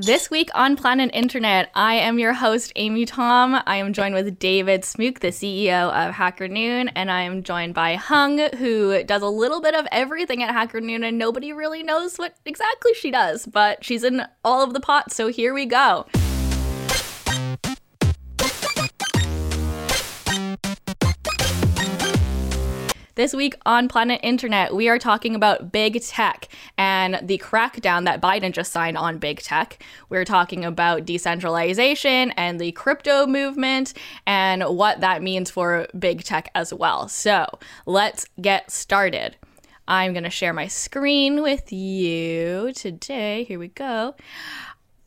This week on Planet Internet, I am your host, Amy Tom. I am joined with David Smooke, the CEO of Hacker Noon, and I am joined by Hung, who does a little bit of everything at Hacker Noon, and nobody really knows what exactly she does, but she's in all of the pots, so here we go. This week on Planet Internet, we are talking about big tech and the crackdown that Biden just signed on big tech. We're talking about decentralization and the crypto movement and what that means for big tech as well. So let's get started. I'm going to share my screen with you today. Here we go.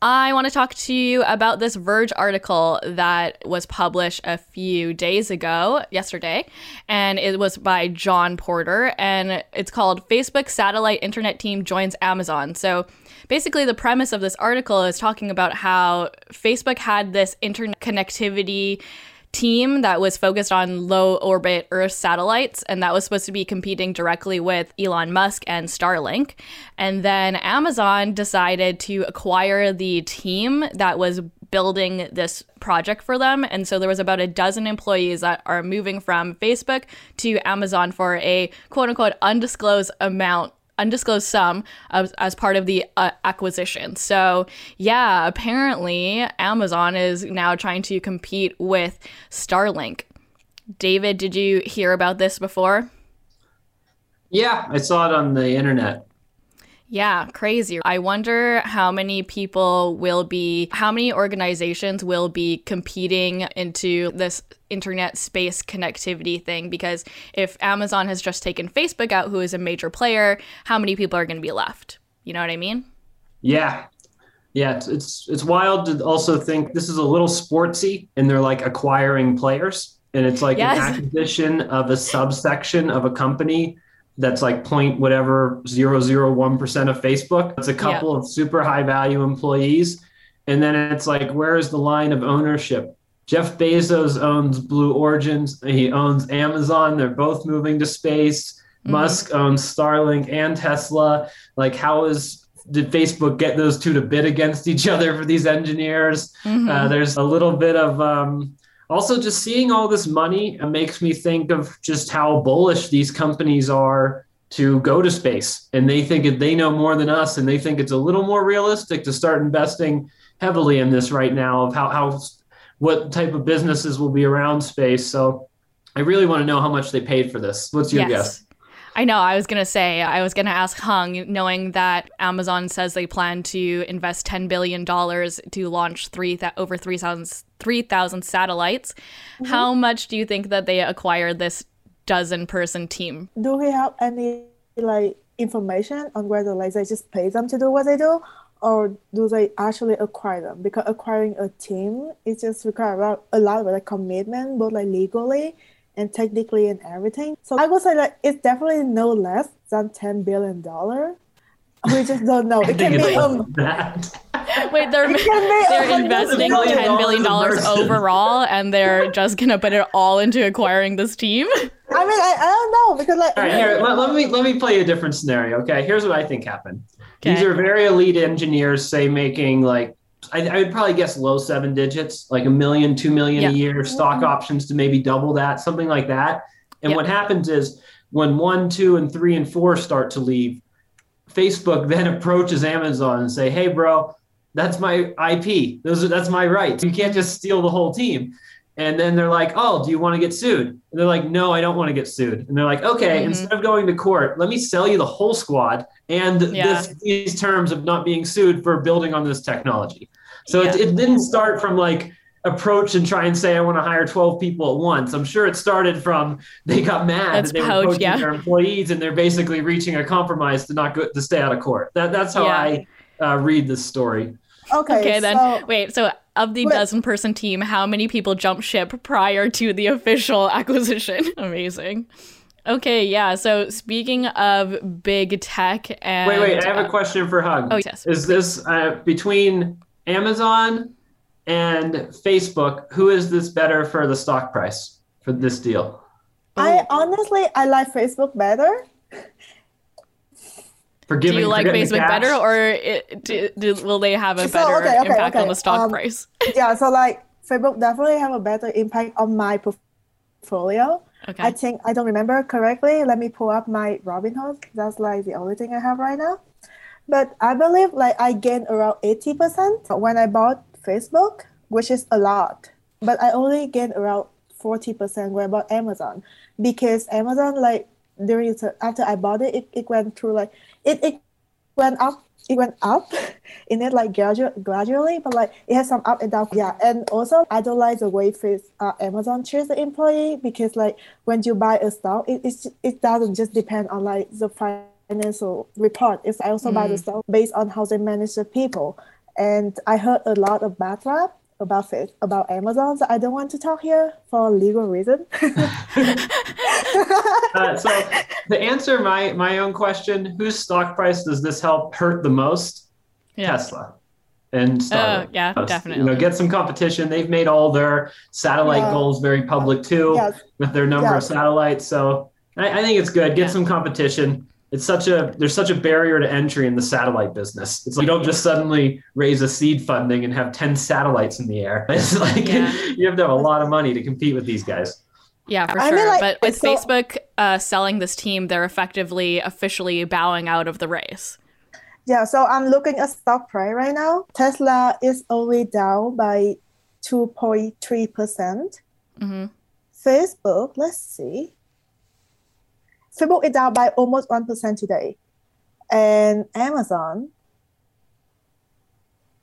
I want to talk to you about this Verge article that was published a few days ago, yesterday, and it was by Jon Porter, and it's called Facebook Satellite Internet Team Joins Amazon. So basically, the premise of this article is talking about how Facebook had this internet connectivity team that was focused on low orbit Earth satellites, and that was supposed to be competing directly with Elon Musk and Starlink. And then Amazon decided to acquire the team that was building this project for them. And so there was about a dozen employees that are moving from Facebook to Amazon for a quote unquote undisclosed amount undisclosed sum as, as part of the uh, acquisition. So, yeah, apparently Amazon is now trying to compete with Starlink. David, did you hear about this before? Yeah, I saw it on the internet. Yeah, crazy. I wonder how many people will be, how many organizations will be competing into this internet space connectivity thing. Because if Amazon has just taken Facebook out, who is a major player, how many people are going to be left? You know what I mean? Yeah. Yeah, it's, it's it's wild to also think this is a little sportsy and they're like acquiring players and it's like yes. an acquisition of a subsection of a company that's like point whatever zero zero one percent of Facebook. It's a couple yeah. of super high value employees, and then it's like where is the line of ownership? Jeff Bezos owns Blue Origins. He owns Amazon. They're both moving to space. Mm-hmm. Musk owns Starlink and Tesla. Like, how is did Facebook get those two to bid against each other for these engineers? Mm-hmm. Uh, there's a little bit of um, also just seeing all this money makes me think of just how bullish these companies are to go to space and they think they know more than us and they think it's a little more realistic to start investing heavily in this right now of how, how what type of businesses will be around space so i really want to know how much they paid for this what's your yes. guess I know. I was going to say, I was going to ask Hung, knowing that Amazon says they plan to invest $10 billion to launch three th- over 3,000 3, satellites. Mm-hmm. How much do you think that they acquired this dozen person team? Do we have any like information on whether like they just pay them to do what they do? Or do they actually acquire them? Because acquiring a team it just require a lot of like commitment, both like legally and technically and everything. So I would say that it's definitely no less than ten billion dollar. We just don't know. It can be um, Wait, they're they're investing ten billion dollars overall, and they're just gonna put it all into acquiring this team. I mean, I, I don't know because like. All right, here let, let me let me play a different scenario. Okay, here's what I think happened. Okay. These are very elite engineers, say making like I, I, would probably guess low seven digits, like a million, two million yep. a year, stock mm-hmm. options to maybe double that, something like that. And yep. what happens is when one, two, and three and four start to leave, Facebook then approaches Amazon and say, "Hey, bro, that's my IP. Those are that's my rights. You can't just steal the whole team." And then they're like, "Oh, do you want to get sued?" And they're like, "No, I don't want to get sued." And they're like, "Okay, mm-hmm. instead of going to court, let me sell you the whole squad and yeah. this, these terms of not being sued for building on this technology." So yeah. it, it didn't start from like approach and try and say I want to hire 12 people at once. I'm sure it started from they got mad That's that they poach, were poaching yeah. their employees and they're basically reaching a compromise to not go to stay out of court. That that's how yeah. I uh, read this story. Okay. Okay, so, then wait. So of the wait. dozen person team, how many people jumped ship prior to the official acquisition? Amazing. Okay, yeah. So speaking of big tech and wait, wait. I have uh, a question for Hung. Oh yes. Is this uh, between Amazon and Facebook, who is this better for the stock price for this deal? I honestly I like Facebook better. for giving. Do you like Facebook better, or it, do, do, will they have a better okay, okay, impact okay. on the stock um, price? yeah, so like Facebook definitely have a better impact on my portfolio. Okay. I think I don't remember correctly. Let me pull up my Robinhood. That's like the only thing I have right now. But I believe like I gained around 80% when I bought Facebook, which is a lot. But I only gained around 40% when I bought Amazon because Amazon like during after I bought it, it, it went through like it, it went up it went up in it like gradual, gradually, but like it has some up and down. Yeah, and also I don't like the way face, uh, Amazon treats the employee because like when you buy a stock, it it's, it doesn't just depend on like the financial report. It's also mm. buy the stock based on how they manage the people. And I heard a lot of bad rap about it about Amazon. So I don't want to talk here for legal reason. uh, so to answer my my own question, whose stock price does this help hurt the most? Yeah. Tesla. And uh, yeah, definitely. You know, get some competition. They've made all their satellite yeah. goals very public too, yes. with their number yes. of satellites. So I, I, think it's good. Get yeah. some competition it's such a there's such a barrier to entry in the satellite business. It's like you don't just suddenly raise a seed funding and have 10 satellites in the air. It's like yeah. you have to have a lot of money to compete with these guys. Yeah, for I sure. Mean, like, but with so, Facebook uh, selling this team, they're effectively officially bowing out of the race. Yeah, so I'm looking at stock price right now. Tesla is only down by 2.3%. percent mm-hmm. Facebook, let's see. Facebook is down by almost 1% today. And Amazon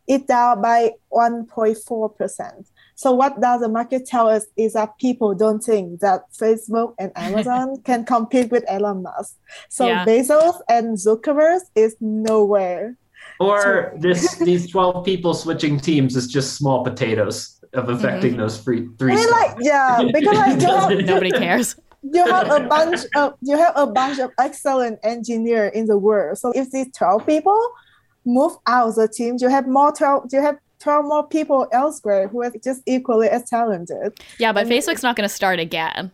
is down by 1.4%. So what does the market tell us is that people don't think that Facebook and Amazon can compete with Elon Musk. So yeah. Bezos and Zuckerberg is nowhere. Or this these 12 people switching teams is just small potatoes of affecting mm-hmm. those three three. like, yeah, because like, nobody cares you have a bunch of you have a bunch of excellent engineers in the world. So if these 12 people move out of the team, you have more 12 you have 12 more people elsewhere who are just equally as talented. Yeah, but and Facebook's not gonna start again.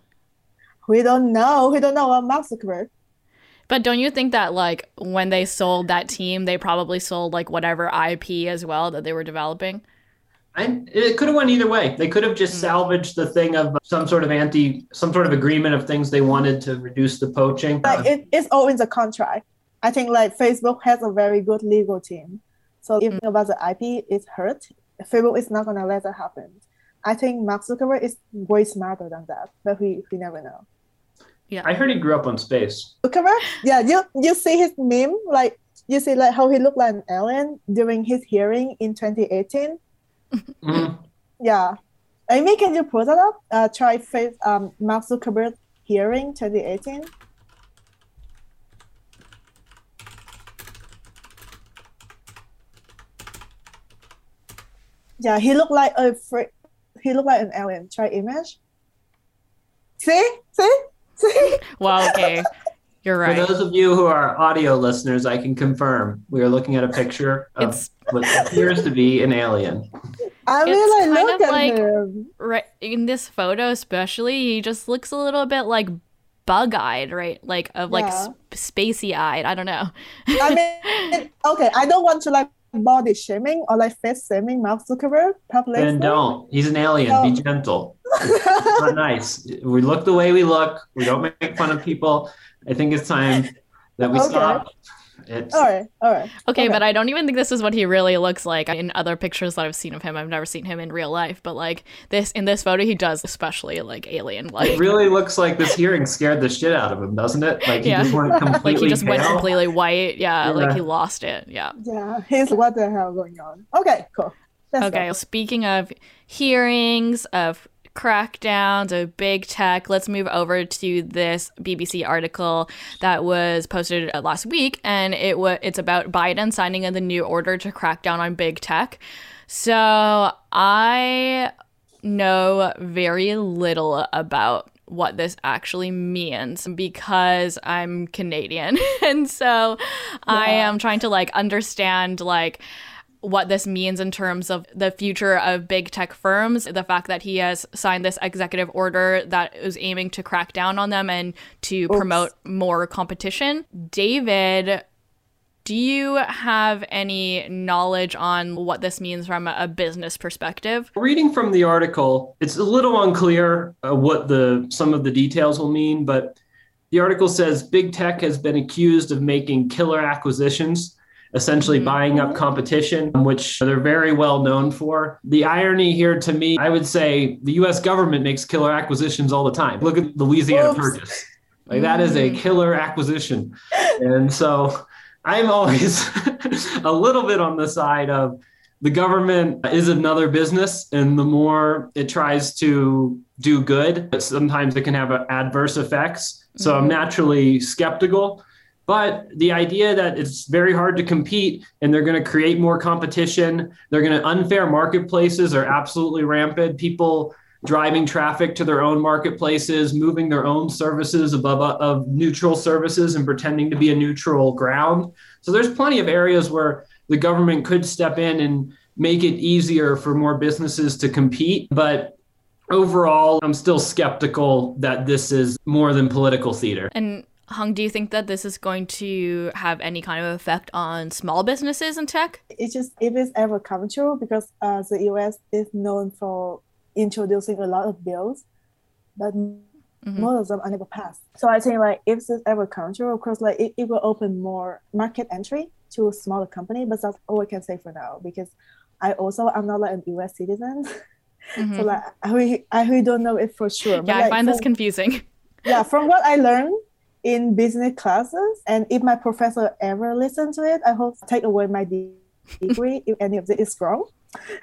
We don't know. We don't know what Mark Zuckerberg. But don't you think that like when they sold that team, they probably sold like whatever IP as well that they were developing? And it could have went either way. They could have just hmm. salvaged the thing of some sort of anti, some sort of agreement of things they wanted to reduce the poaching. Like it, it's all in the contract. I think like Facebook has a very good legal team. So if mm. about the IP is hurt, Facebook is not gonna let that happen. I think Mark Zuckerberg is way smarter than that, but we, we never know. Yeah, I heard he grew up on space. Zuckerberg, yeah, you you see his meme, like you see like how he looked like an alien during his hearing in 2018 Mm-hmm. Yeah. Amy, can you pull that up? Uh, try face um, Mark Zuckerberg hearing 2018. Yeah, he looked like a fr- he looked like an alien. Try image. See, see, see. Well, okay. You're right. For those of you who are audio listeners, I can confirm we are looking at a picture of it's... what appears to be an alien. I mean, it's I look at like, him. Right in this photo, especially, he just looks a little bit like bug-eyed, right? Like of like yeah. sp- spacey-eyed. I don't know. I mean, okay, I don't want to like body shaming or like face shaming Mark Zuckerberg publicly. Then don't. He's an alien. So... Be gentle. not nice. We look the way we look. We don't make fun of people. I think it's time that we okay. stop. It's... All right, all right. Okay, okay, but I don't even think this is what he really looks like in other pictures that I've seen of him. I've never seen him in real life, but like this in this photo, he does especially like alien like. It really looks like this hearing scared the shit out of him, doesn't it? Like he yeah. just went completely like he just pale. went completely white. Yeah, yeah, like he lost it. Yeah. Yeah, he's what the hell going on? Okay, cool. That's okay, speaking of hearings, of crackdowns of big tech, let's move over to this BBC article that was posted uh, last week, and it was it's about Biden signing in the new order to crack down on big tech. So I know very little about what this actually means because I'm Canadian. and so yeah. I am trying to like understand like what this means in terms of the future of big tech firms, the fact that he has signed this executive order that is aiming to crack down on them and to Oops. promote more competition. David Do you have any knowledge on what this means from a business perspective? Reading from the article, it's a little unclear uh, what the some of the details will mean, but the article says big tech has been accused of making killer acquisitions, essentially mm-hmm. buying up competition, which they're very well known for. The irony here to me, I would say the US government makes killer acquisitions all the time. Look at the Louisiana Oops. Purchase. Like that is a mm. killer acquisition. And so I'm always a little bit on the side of the government is another business, and the more it tries to do good, sometimes it can have adverse effects. So mm-hmm. I'm naturally skeptical. But the idea that it's very hard to compete and they're going to create more competition, they're going to unfair marketplaces are absolutely rampant. People driving traffic to their own marketplaces, moving their own services above of neutral services and pretending to be a neutral ground. So there's plenty of areas where the government could step in and make it easier for more businesses to compete, but overall I'm still skeptical that this is more than political theater. And Hung, do you think that this is going to have any kind of effect on small businesses in tech? It's just if it's ever come true because uh, the US is known for introducing a lot of bills, but mm-hmm. most of them are never passed. So I think like if this ever comes true, of course, like it, it will open more market entry to a smaller company. But that's all I can say for now because I also I'm not like an US citizen. Mm-hmm. so like I really, I really don't know it for sure. Yeah, like, I find from, this confusing. Yeah, from what I learned in business classes, and if my professor ever listens to it, I hope take away my degree if any of it is wrong.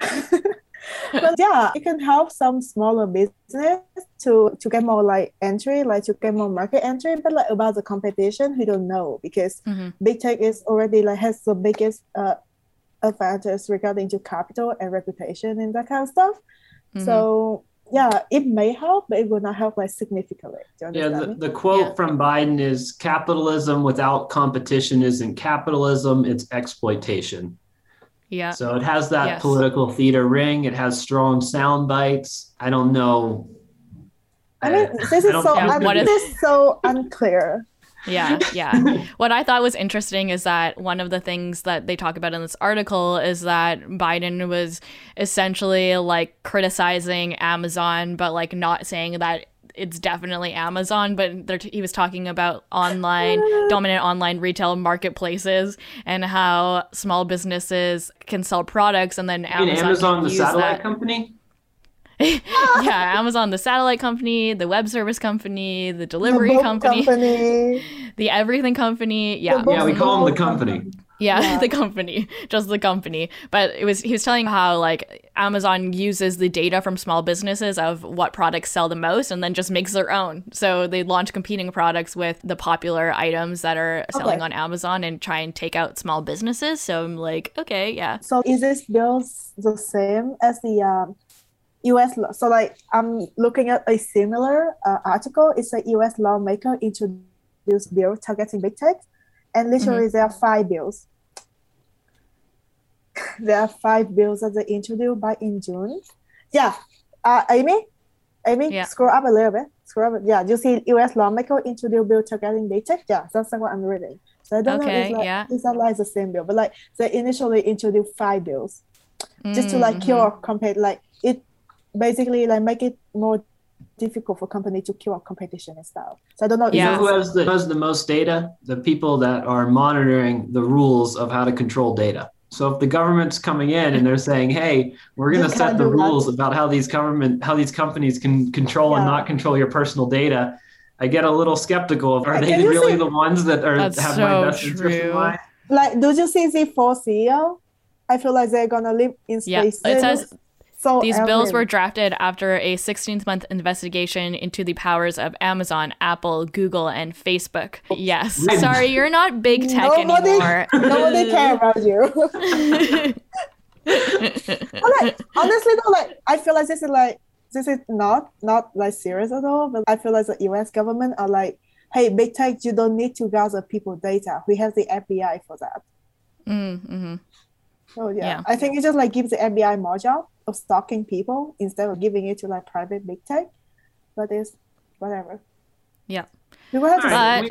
but yeah, it can help some smaller business to to get more like entry, like to get more market entry. But like about the competition, we don't know because mm-hmm. big tech is already like has the biggest uh, advantage regarding to capital and reputation and that kind of stuff. Mm-hmm. So yeah, it may help, but it will not help like significantly. yeah, the, the quote yeah. from Biden is capitalism without competition isn't capitalism, it's exploitation. Yeah. So it has that yes. political theater ring. It has strong sound bites. I don't know. I mean, this is so un- this is so unclear. Yeah, yeah. what I thought was interesting is that one of the things that they talk about in this article is that Biden was essentially like criticizing Amazon, but like not saying that it's definitely Amazon, but t- he was talking about online, dominant online retail marketplaces and how small businesses can sell products and then Amazon, Amazon the satellite that. company? yeah, Amazon, the satellite company, the web service company, the delivery the company, company, the everything company. Yeah, yeah, we call them the company. Yeah, yeah, the company, just the company. But it was he was telling how like Amazon uses the data from small businesses of what products sell the most and then just makes their own. So they launch competing products with the popular items that are selling okay. on Amazon and try and take out small businesses. So I'm like, okay, yeah. So is this bill the same as the um, U.S. law? So like I'm looking at a similar uh, article. It's a U.S. lawmaker introduced bill targeting big tech, and literally mm-hmm. there are five bills there are five bills that they introduced by in June. Yeah, uh, Amy, Amy, yeah. scroll up a little bit. Scroll up. Yeah, you see U.S. lawmaker introduced bill targeting big tech. Yeah, that's like what I'm reading. So I don't okay, know if like, yeah. it's not like the same bill, but like they initially introduced five bills mm-hmm. just to like mm-hmm. cure compete like it basically like make it more difficult for company to cure competition and stuff. So I don't know. Yeah. Who has the, who has the most data? The people that are monitoring the rules of how to control data. So if the government's coming in and they're saying, "Hey, we're going to set the rules that. about how these government, how these companies can control yeah. and not control your personal data," I get a little skeptical. Of, are they really see, the ones that are have so my best true. interest in mind? Like, do you see the four CEO? I feel like they're gonna live in space. Yeah, it says so These bills were drafted after a 16 month investigation into the powers of Amazon, Apple, Google, and Facebook. Yes. Sorry, you're not big tech nobody, anymore. Nobody care about you. like, honestly though, like I feel like this is like this is not not like serious at all, but I feel like the US government are like, hey, big tech, you don't need to gather people data. We have the FBI for that. Mm, mm-hmm. So yeah. yeah. I think it just like gives the FBI more job of stalking people instead of giving it to like private big tech. But it's whatever. Yeah. We will have to but, uh,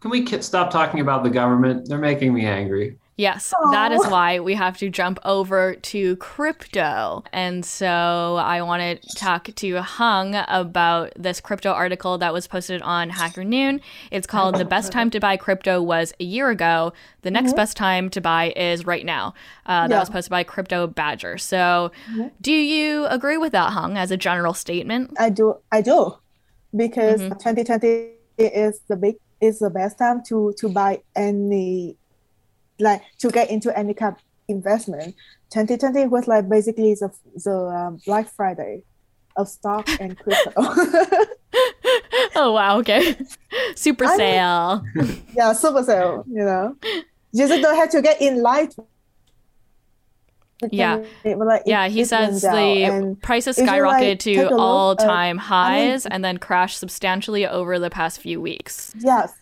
Can we stop talking about the government? They're making me angry. Yes, Aww. that is why we have to jump over to crypto. And so I want to talk to Hung about this crypto article that was posted on Hacker Noon. It's called The Best Time to Buy Crypto Was a Year Ago. The next mm-hmm. best time to buy is right now. Uh, that yeah. was posted by Crypto Badger. So mm-hmm. do you agree with that, Hung, as a general statement? I do. I do. Because mm-hmm. 2020 is the big is the best time to to buy any like to get into any kind of investment. 2020 was like basically the the um, Black Friday of stock and crypto. oh wow! Okay, super I sale. Mean, yeah, super sale. You know, you just don't have to get in line. Yeah, like, yeah. He says the prices skyrocketed like, to all-time highs I mean, and then crashed substantially over the past few weeks. Yes,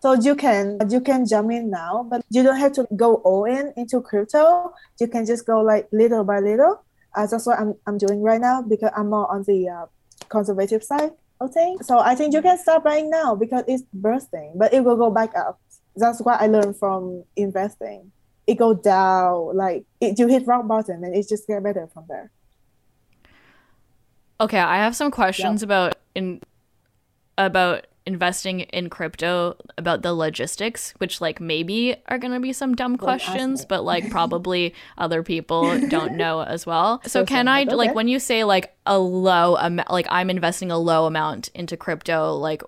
so you can you can jump in now, but you don't have to go all in into crypto. You can just go like little by little. Uh, that's what I'm, I'm doing right now because I'm more on the uh, conservative side of things. So I think you can start buying now because it's bursting, but it will go back up. That's what I learned from investing. It go down like it, you hit rock bottom and it just get better from there. Okay, I have some questions about in about investing in crypto about the logistics, which like maybe are gonna be some dumb questions, but like probably other people don't know as well. So can I like when you say like a low amount, like I'm investing a low amount into crypto, like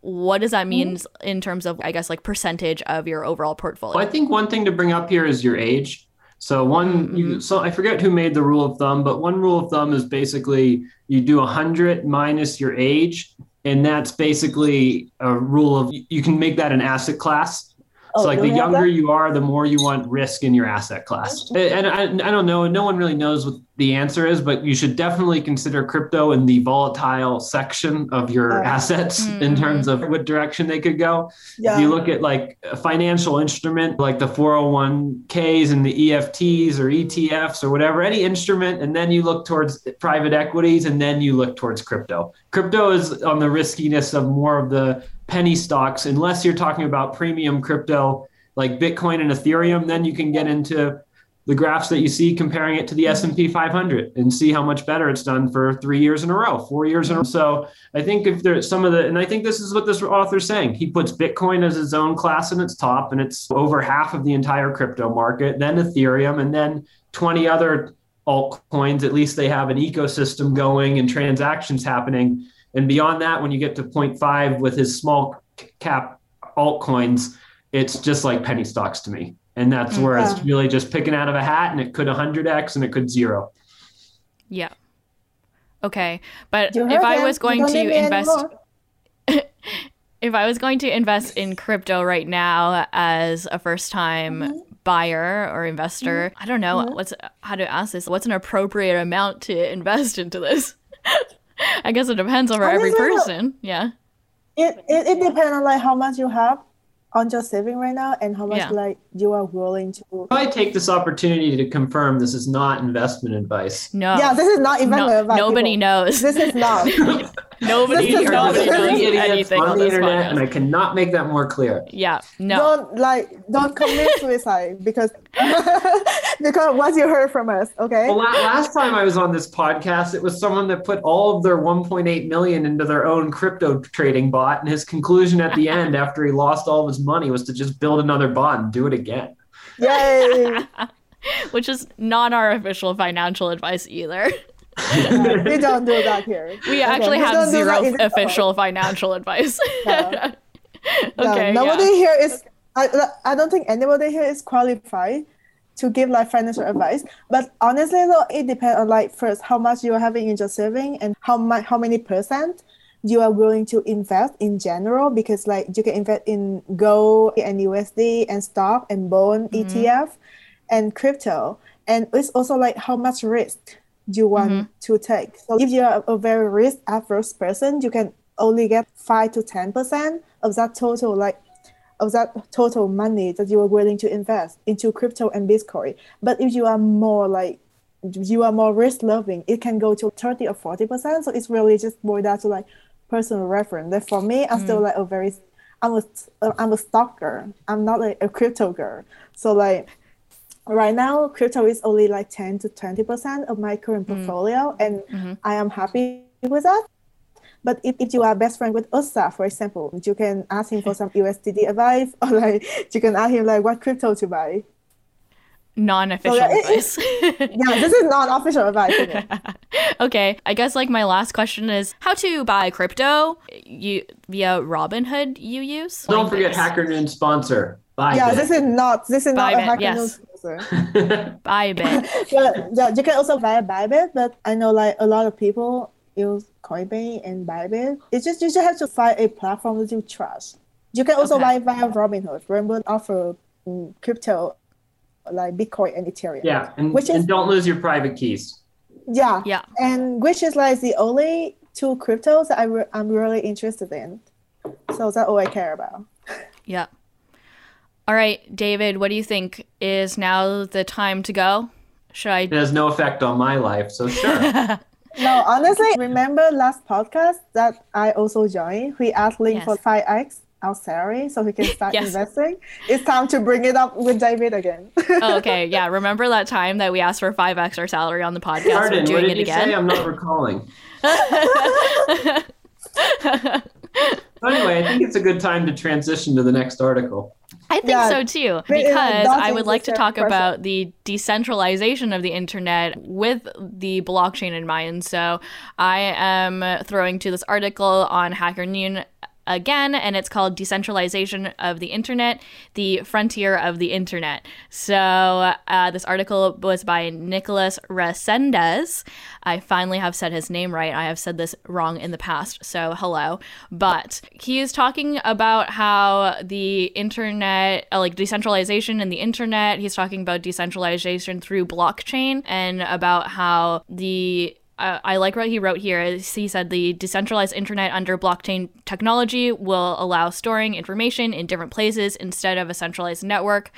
what does that mean mm-hmm. in terms of I guess like percentage of your overall portfolio? Well, I think one thing to bring up here is your age. So one, mm-hmm. you, so I forget who made the rule of thumb, but one rule of thumb is basically you do 100 minus your age, and that's basically a rule of you can make that an asset class Oh, so like the younger you are, the more you want risk in your asset class. And I, I don't know, no one really knows what the answer is, but you should definitely consider crypto in the volatile section of your uh, assets mm-hmm. in terms of what direction they could go. Yeah. If you look at like a financial instrument like the 401ks and the EFTs or ETFs or whatever, any instrument, and then you look towards private equities and then you look towards crypto. Crypto is on the riskiness of more of the penny stocks, unless you're talking about premium crypto like Bitcoin and Ethereum, then you can get into the graphs that you see comparing it to the S&P 500 and see how much better it's done for 3 years in a row, 4 years in a row. So, I think if there's some of the and I think this is what this author's saying. He puts Bitcoin as his own class in its top and it's over half of the entire crypto market, then Ethereum and then 20 other altcoins at least they have an ecosystem going and transactions happening and beyond that, when you get to 0.5 with his small cap altcoins, it's just like penny stocks to me. And that's where it's really just picking out of a hat and it could 100x and it could zero. Yeah. Okay. But if I was going to invest if I was going to invest in crypto right now as a first time mm-hmm. buyer or investor, mm-hmm. I don't know mm-hmm. what's how to ask this. What's an appropriate amount to invest into this? I guess it depends on every person. Yeah. It, it it depends on like how much you have on your saving right now and how much yeah. like you are willing to I take this opportunity to confirm this is not investment advice. No. Yeah, this is not investment no, advice. Nobody people. knows. This is not. nobody, this nobody knows anything on, on the internet, podcast. and I cannot make that more clear. Yeah, no. Don't like don't commit suicide because because what you heard from us, okay? Well, last time I was on this podcast, it was someone that put all of their 1.8 million into their own crypto trading bot, and his conclusion at the end, after he lost all of his money, was to just build another bond, do it again. Yay! Which is not our official financial advice either. we don't do that here. We okay. actually we have zero official financial advice. No. okay. No, nobody yeah. here is. I, I don't think anybody here is qualified to give like financial advice. But honestly, though, it depends on like first how much you are having in your saving and how much how many percent you are willing to invest in general because like you can invest in gold and USD and stock and bond mm-hmm. ETF and crypto. And it's also like how much risk you want mm-hmm. to take. So if you're a very risk averse person, you can only get five to ten percent of that total like of that total money that you are willing to invest into crypto and Bitcoin. But if you are more like you are more risk loving, it can go to 30 or 40 percent. So it's really just more down to like personal reference. That for me, I'm mm. still like a very I'm a I'm a stalker. I'm not like a crypto girl. So like right now crypto is only like 10 to 20 percent of my current mm. portfolio and mm-hmm. i am happy with that but if, if you are best friend with Usta, for example, you can ask him for some USDT advice, or like you can ask him like what crypto to buy. Non-official so, advice. yeah, this is non-official advice. okay, I guess like my last question is how to buy crypto. You via Robinhood you use? Don't forget HackerNoon sponsor. Bybit. Yeah, this is not this is not a HackerNoon yes. sponsor. Bybit. yeah, yeah, you can also buy Bybit, but I know like a lot of people use Coinbase and Bybit. It's just you just have to find a platform that you trust. You can also okay. buy via Robinhood. Robinhood offer um, crypto like Bitcoin and Ethereum. Yeah, and, which is, and don't lose your private keys. Yeah, yeah, and which is like the only two cryptos that I re- I'm really interested in. So that's all I care about. Yeah. All right, David, what do you think? Is now the time to go? Should I? It has no effect on my life, so sure. no, honestly, remember last podcast that I also joined? We asked Link yes. for 5x our salary so he can start yes. investing. It's time to bring it up with David again. oh, okay, yeah. Remember that time that we asked for five extra salary on the podcast? Pardon, We're doing what did it you again. Say? I'm not recalling. anyway, I think it's a good time to transition to the next article. I think yeah, so too, because I would like to talk about the decentralization of the internet with the blockchain in mind. So I am throwing to this article on HackerNoon again, and it's called Decentralization of the Internet, the Frontier of the Internet. So, uh, this article was by Nicholas Resendez. I finally have said his name right. I have said this wrong in the past, so hello. But he is talking about how the internet, uh, like decentralization in the internet, he's talking about decentralization through blockchain and about how the uh, I like what he wrote here. He said the decentralized internet under blockchain technology will allow storing information in different places instead of a centralized network.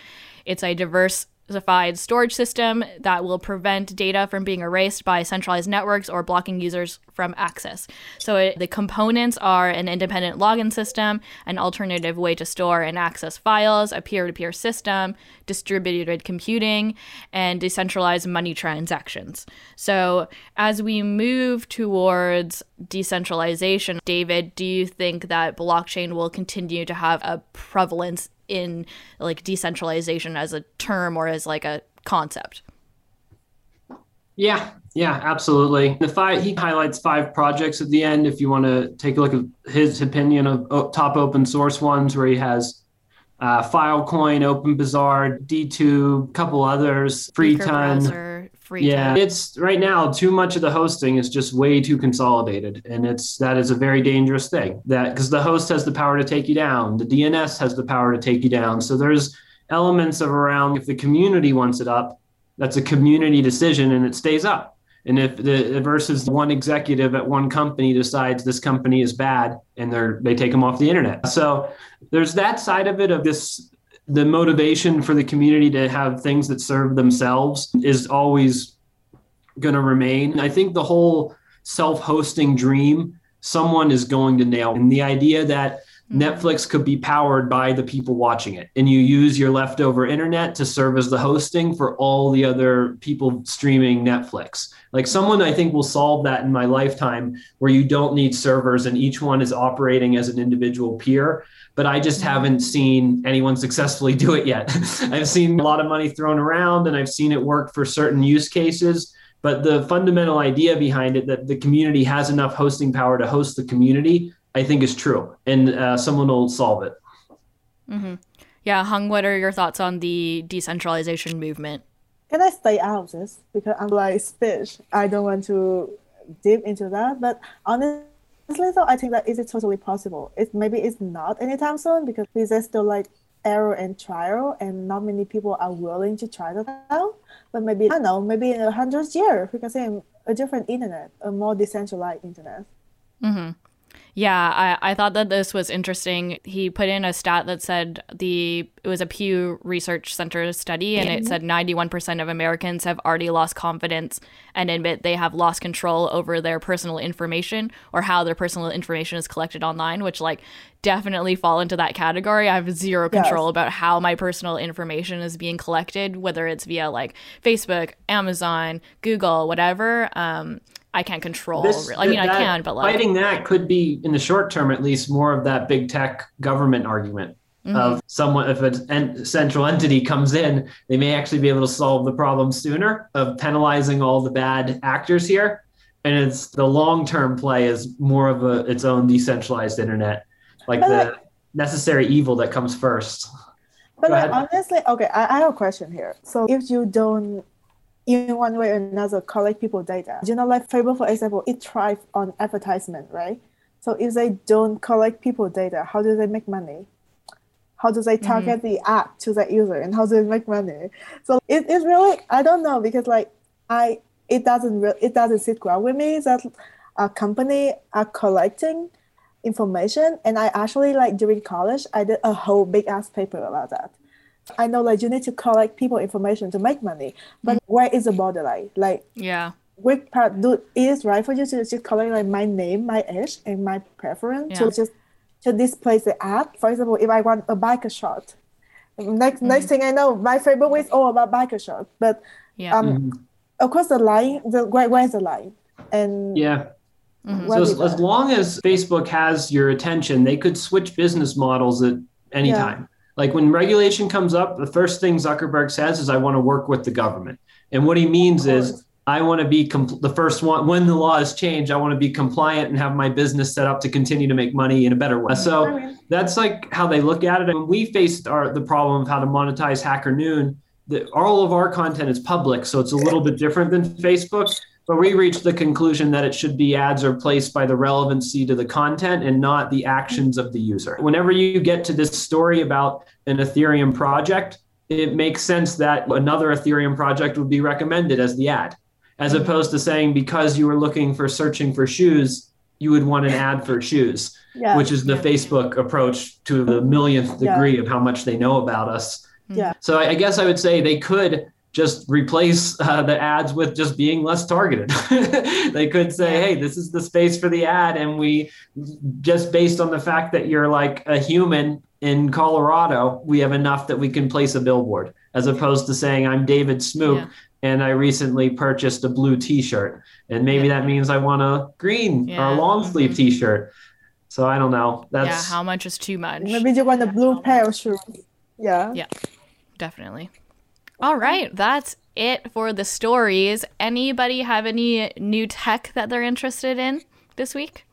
It's a diversified storage system that will prevent data from being erased by centralized networks or blocking users from access. So it, the components are an independent login system, an alternative way to store and access files, a peer-to-peer system, distributed computing, and decentralized money transactions. So as we move towards decentralization, David, do you think that blockchain will continue to have a prevalence in like decentralization as a term or as like a concept. Yeah, yeah, absolutely. The five he highlights five projects at the end. If you want to take a look at his opinion of top open source ones, where he has uh, Filecoin, OpenBazaar, D2, couple others, Free TON free yeah it's right now too much of the hosting is just way too consolidated and it's that is a very dangerous thing that because the host has the power to take you down the dns has the power to take you down so there's elements of around if the community wants it up that's a community decision and it stays up and if the versus one executive at one company decides this company is bad and they're they take them off the internet so there's that side of it of this the motivation for the community to have things that serve themselves is always going to remain. I think the whole self hosting dream, someone is going to nail. And the idea that. Netflix could be powered by the people watching it, and you use your leftover internet to serve as the hosting for all the other people streaming Netflix. Like someone I think will solve that in my lifetime where you don't need servers and each one is operating as an individual peer but I just mm-hmm. haven't seen anyone successfully do it yet. I've seen a lot of money thrown around and I've seen it work for certain use cases. But the fundamental idea behind it that the community has enough hosting power to host the community, I think is true. And uh, someone will solve it. Mm-hmm. Yeah, Hung, what are your thoughts on the decentralization movement? Can I stay out of this? Because I'm like fish. I don't want to dip into that. But honestly, Honestly, though, I think that is it totally possible. It maybe it's not anytime soon because these are still like error and trial, and not many people are willing to try that out. But maybe I don't know, maybe in a hundred years we can see a different internet, a more decentralized internet. Mm-hmm. Yeah, I, I thought that this was interesting. He put in a stat that said the it was a Pew Research Center study, and it said 91% of Americans have already lost confidence and admit they have lost control over their personal information or how their personal information is collected online, which like definitely fall into that category. I have zero control yes. about how my personal information is being collected, whether it's via like Facebook, Amazon, Google, whatever. Um, I can't control. This, I mean, that, I can, but like fighting that could be in the short term, at least, more of that big tech government argument mm-hmm. of someone if a central entity comes in, they may actually be able to solve the problem sooner of penalizing all the bad actors here. And it's the long term play is more of a its own decentralized internet, like but the like, necessary evil that comes first. But like, honestly, okay, I, I have a question here. So if you don't in one way or another collect people data. You know, like Facebook, for example, it thrives on advertisement, right? So if they don't collect people data, how do they make money? How do they target mm-hmm. the app to the user and how do they make money? So it, it's really I don't know because like I it doesn't re- it doesn't sit well with me that a company are collecting information and I actually like during college I did a whole big ass paper about that I know like you need to collect people information to make money, but mm-hmm. where is the borderline? Like yeah, which part do is right for you to just collect like my name, my age, and my preference yeah. to just to display the app. For example, if I want a biker shot, next mm-hmm. next thing I know, my Facebook is all about biker shot. But yeah, um, mm-hmm. of course the line, the where, where's the line? And yeah. Mm-hmm. So as, as, long as Facebook has your attention, they could switch business models at any yeah. time. Like when regulation comes up, the first thing Zuckerberg says is, I want to work with the government. And what he means is, I want to be compl- the first one when the law laws change. I want to be compliant and have my business set up to continue to make money in a better way. So that's like how they look at it. And we faced our the problem of how to monetize Hacker Noon. That all of our content is public, so it's a little bit different than Facebook. But we reached the conclusion that it should be ads are placed by the relevancy to the content and not the actions of the user. Whenever you get to this story about an Ethereum project, it makes sense that another Ethereum project would be recommended as the ad, as opposed to saying because you were looking for searching for shoes, you would want an ad for shoes, yeah. which is the. Facebook approach to the millionth degree yeah. of how much they know about us. Yeah. So I guess I would say they could just replace uh, the ads with just being less targeted. they could say, hey, this is the space for the ad. And we just based on the fact that you're like a human in Colorado, we have enough that we can place a billboard, as opposed to saying, I'm David Smooke. Yeah. And I recently purchased a blue T-shirt, and maybe yeah. that means I want a green yeah. or a long sleeve mm-hmm. T-shirt. So I don't know. That's yeah. How much is too much? Maybe you want a blue pair of shoes. Yeah. Yeah. Definitely. All right, that's it for the stories. Anybody have any new tech that they're interested in this week?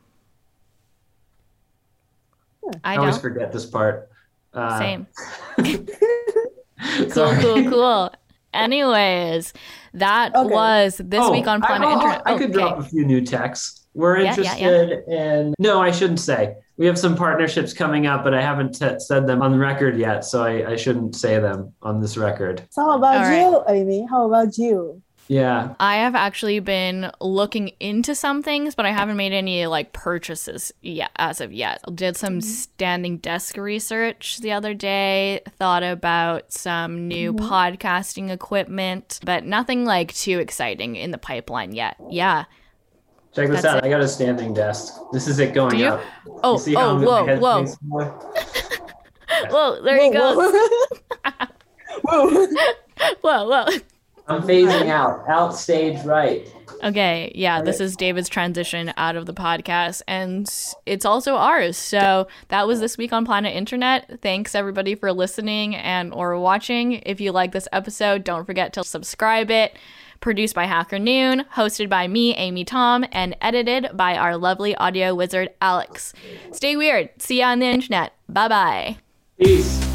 I, I always forget this part. Uh, Same. cool, cool, cool. Anyways, that okay. was this oh, week on Planet I, Internet. I could okay. drop a few new techs. We're interested yeah, yeah, yeah. in. No, I shouldn't say we have some partnerships coming up, but I haven't t- said them on record yet, so I, I, shouldn't say them on this record. So how about All you. Amy? How about you? Yeah. I have actually been looking into some things, but I haven't made any like purchases yet as of yet. Did some mm-hmm. standing desk research the other day, thought about some new mm-hmm. podcasting equipment, but nothing like too exciting in the pipeline yet. Yeah. Check this That's out. It. I got a standing desk. This is it going up. Oh, oh, whoa, whoa. whoa, there whoa, you go. Whoa. whoa, whoa. I'm phasing out. Out stage right. Okay, yeah, right. this is David's transition out of the podcast, and it's also ours. So that was this week on Planet Internet. Thanks everybody for listening and or watching. If you like this episode, don't forget to subscribe it produced by Hacker Noon, hosted by me, Amy Tom, and edited by our lovely audio wizard, Alex. Stay weird. See you on the internet. Bye bye. Peace.